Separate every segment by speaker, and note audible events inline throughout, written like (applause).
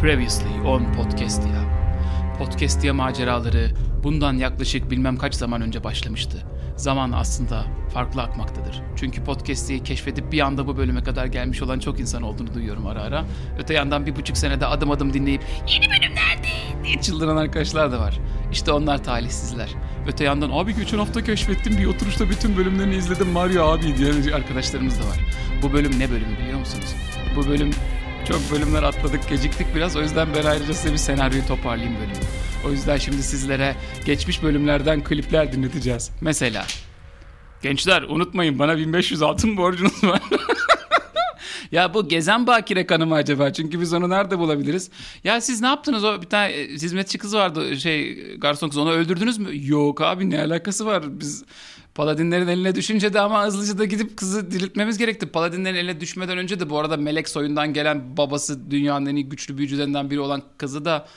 Speaker 1: Previously on Podcastia. Podcastia maceraları bundan yaklaşık bilmem kaç zaman önce başlamıştı. Zaman aslında farklı akmaktadır. Çünkü Podcastia'yı keşfedip bir anda bu bölüme kadar gelmiş olan çok insan olduğunu duyuyorum ara ara. Öte yandan bir buçuk senede adım adım dinleyip yeni bölüm nerede diye çıldıran arkadaşlar da var. İşte onlar talihsizler. Öte yandan abi geçen hafta keşfettim bir oturuşta bütün bölümlerini izledim Mario abi diyen arkadaşlarımız da var. Bu bölüm ne bölümü biliyor musunuz? Bu bölüm çok bölümler atladık, geciktik biraz. O yüzden ben ayrıca size bir senaryoyu toparlayayım bölümü. O yüzden şimdi sizlere geçmiş bölümlerden klipler dinleteceğiz. Mesela Gençler unutmayın bana 1500 altın borcunuz var. (laughs) ya bu gezen bakire kanı mı acaba? Çünkü biz onu nerede bulabiliriz? Ya siz ne yaptınız? O bir tane e, hizmetçi kız vardı şey garson kız onu öldürdünüz mü? Yok abi ne alakası var? Biz Paladinlerin eline düşünce de ama hızlıca da gidip kızı diriltmemiz gerekti. Paladinlerin eline düşmeden önce de bu arada melek soyundan gelen babası dünyanın en iyi güçlü büyücülerinden biri olan kızı da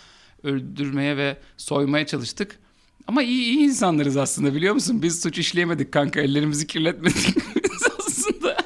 Speaker 1: öldürmeye ve soymaya çalıştık. Ama iyi, iyi insanlarız aslında biliyor musun? Biz suç işleyemedik kanka ellerimizi kirletmedik. (laughs) biz aslında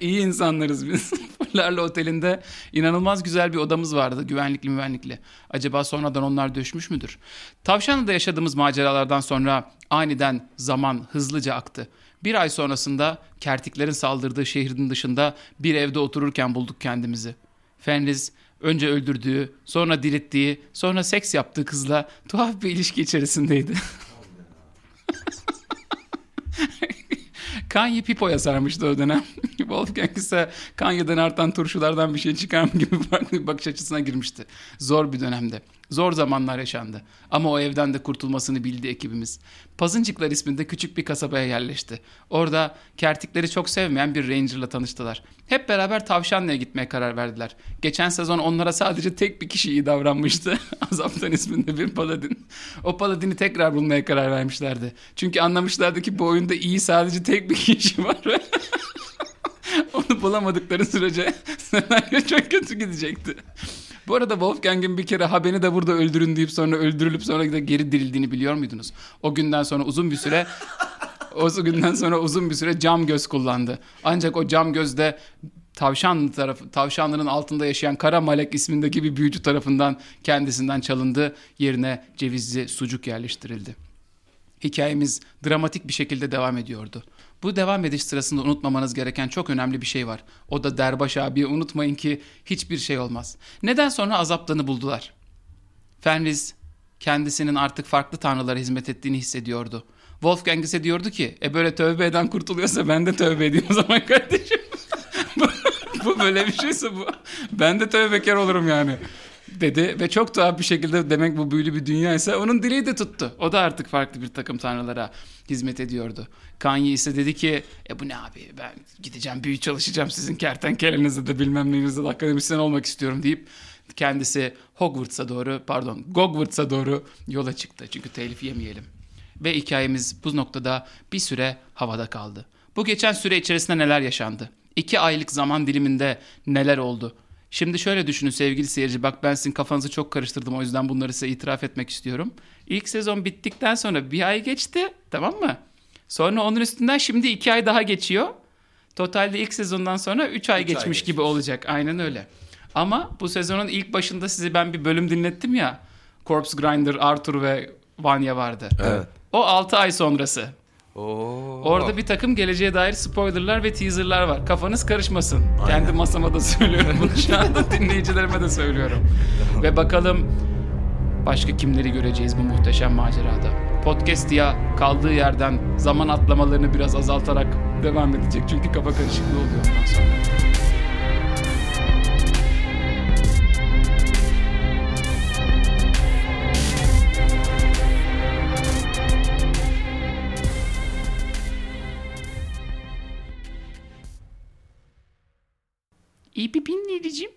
Speaker 1: iyi insanlarız biz. Fullerle Oteli'nde inanılmaz güzel bir odamız vardı. Güvenlikli güvenlikli. Acaba sonradan onlar düşmüş müdür? Tavşanlı'da yaşadığımız maceralardan sonra aniden zaman hızlıca aktı. Bir ay sonrasında kertiklerin saldırdığı şehrin dışında bir evde otururken bulduk kendimizi. Fenriz önce öldürdüğü, sonra dirilttiği, sonra seks yaptığı kızla tuhaf bir ilişki içerisindeydi. (laughs) Kanye Pipo'ya sarmıştı o dönem. (laughs) Wolfgang ise Kanye'den artan turşulardan bir şey çıkar mı gibi farklı bir bakış açısına girmişti. Zor bir dönemde. Zor zamanlar yaşandı. Ama o evden de kurtulmasını bildi ekibimiz. Pazıncıklar isminde küçük bir kasabaya yerleşti. Orada kertikleri çok sevmeyen bir rangerla tanıştılar. Hep beraber Tavşanlı'ya gitmeye karar verdiler. Geçen sezon onlara sadece tek bir kişi iyi davranmıştı. (laughs) Azaptan isminde bir paladin. O paladini tekrar bulmaya karar vermişlerdi. Çünkü anlamışlardı ki bu oyunda iyi sadece tek bir kişi var. (laughs) Onu bulamadıkları sürece (laughs) senaryo çok kötü gidecekti. Bu arada Wolfgang'in bir kere ha beni de burada öldürün deyip sonra öldürülüp sonra da geri dirildiğini biliyor muydunuz? O günden sonra uzun bir süre o günden sonra uzun bir süre cam göz kullandı. Ancak o cam gözde Tavşanlı tarafı, Tavşanlı'nın altında yaşayan Kara Malek ismindeki bir büyücü tarafından kendisinden çalındı. Yerine cevizli sucuk yerleştirildi. Hikayemiz dramatik bir şekilde devam ediyordu. Bu devam ediş sırasında unutmamanız gereken çok önemli bir şey var. O da Derbaş abiye unutmayın ki hiçbir şey olmaz. Neden sonra azaptanı buldular? Fenriz kendisinin artık farklı tanrılara hizmet ettiğini hissediyordu. Wolfgang ise diyordu ki e böyle tövbe eden kurtuluyorsa ben de tövbe edeyim o zaman kardeşim. (laughs) bu, bu böyle bir şeyse bu. Ben de tövbekar olurum yani dedi ve çok tuhaf bir şekilde demek bu büyülü bir dünya ise onun dileği de tuttu. O da artık farklı bir takım tanrılara hizmet ediyordu. Kanye ise dedi ki e bu ne abi ben gideceğim büyü çalışacağım sizin kertenkelenizde de bilmem neyinizde de akademisyen olmak istiyorum deyip kendisi Hogwarts'a doğru pardon Gogwarts'a doğru yola çıktı. Çünkü telif yemeyelim. Ve hikayemiz bu noktada bir süre havada kaldı. Bu geçen süre içerisinde neler yaşandı? İki aylık zaman diliminde neler oldu? Şimdi şöyle düşünün sevgili seyirci. Bak ben sizin kafanızı çok karıştırdım. O yüzden bunları size itiraf etmek istiyorum. İlk sezon bittikten sonra bir ay geçti. Tamam mı? Sonra onun üstünden şimdi iki ay daha geçiyor. Totalde ilk sezondan sonra üç ay üç geçmiş ay geçmiş gibi olacak. Aynen öyle. Ama bu sezonun ilk başında size ben bir bölüm dinlettim ya. Corpse Grinder, Arthur ve Vanya vardı.
Speaker 2: Evet.
Speaker 1: O 6 ay sonrası.
Speaker 2: Oo.
Speaker 1: Orada bir takım geleceğe dair spoilerlar ve teaserlar var. Kafanız karışmasın. Aynen. Kendi masama da söylüyorum bunu şu anda (laughs) dinleyicilerime de söylüyorum. ve bakalım başka kimleri göreceğiz bu muhteşem macerada. Podcast ya kaldığı yerden zaman atlamalarını biraz azaltarak devam edecek. Çünkü kafa karışıklığı oluyor ondan sonra. İyi bir dinleyicim.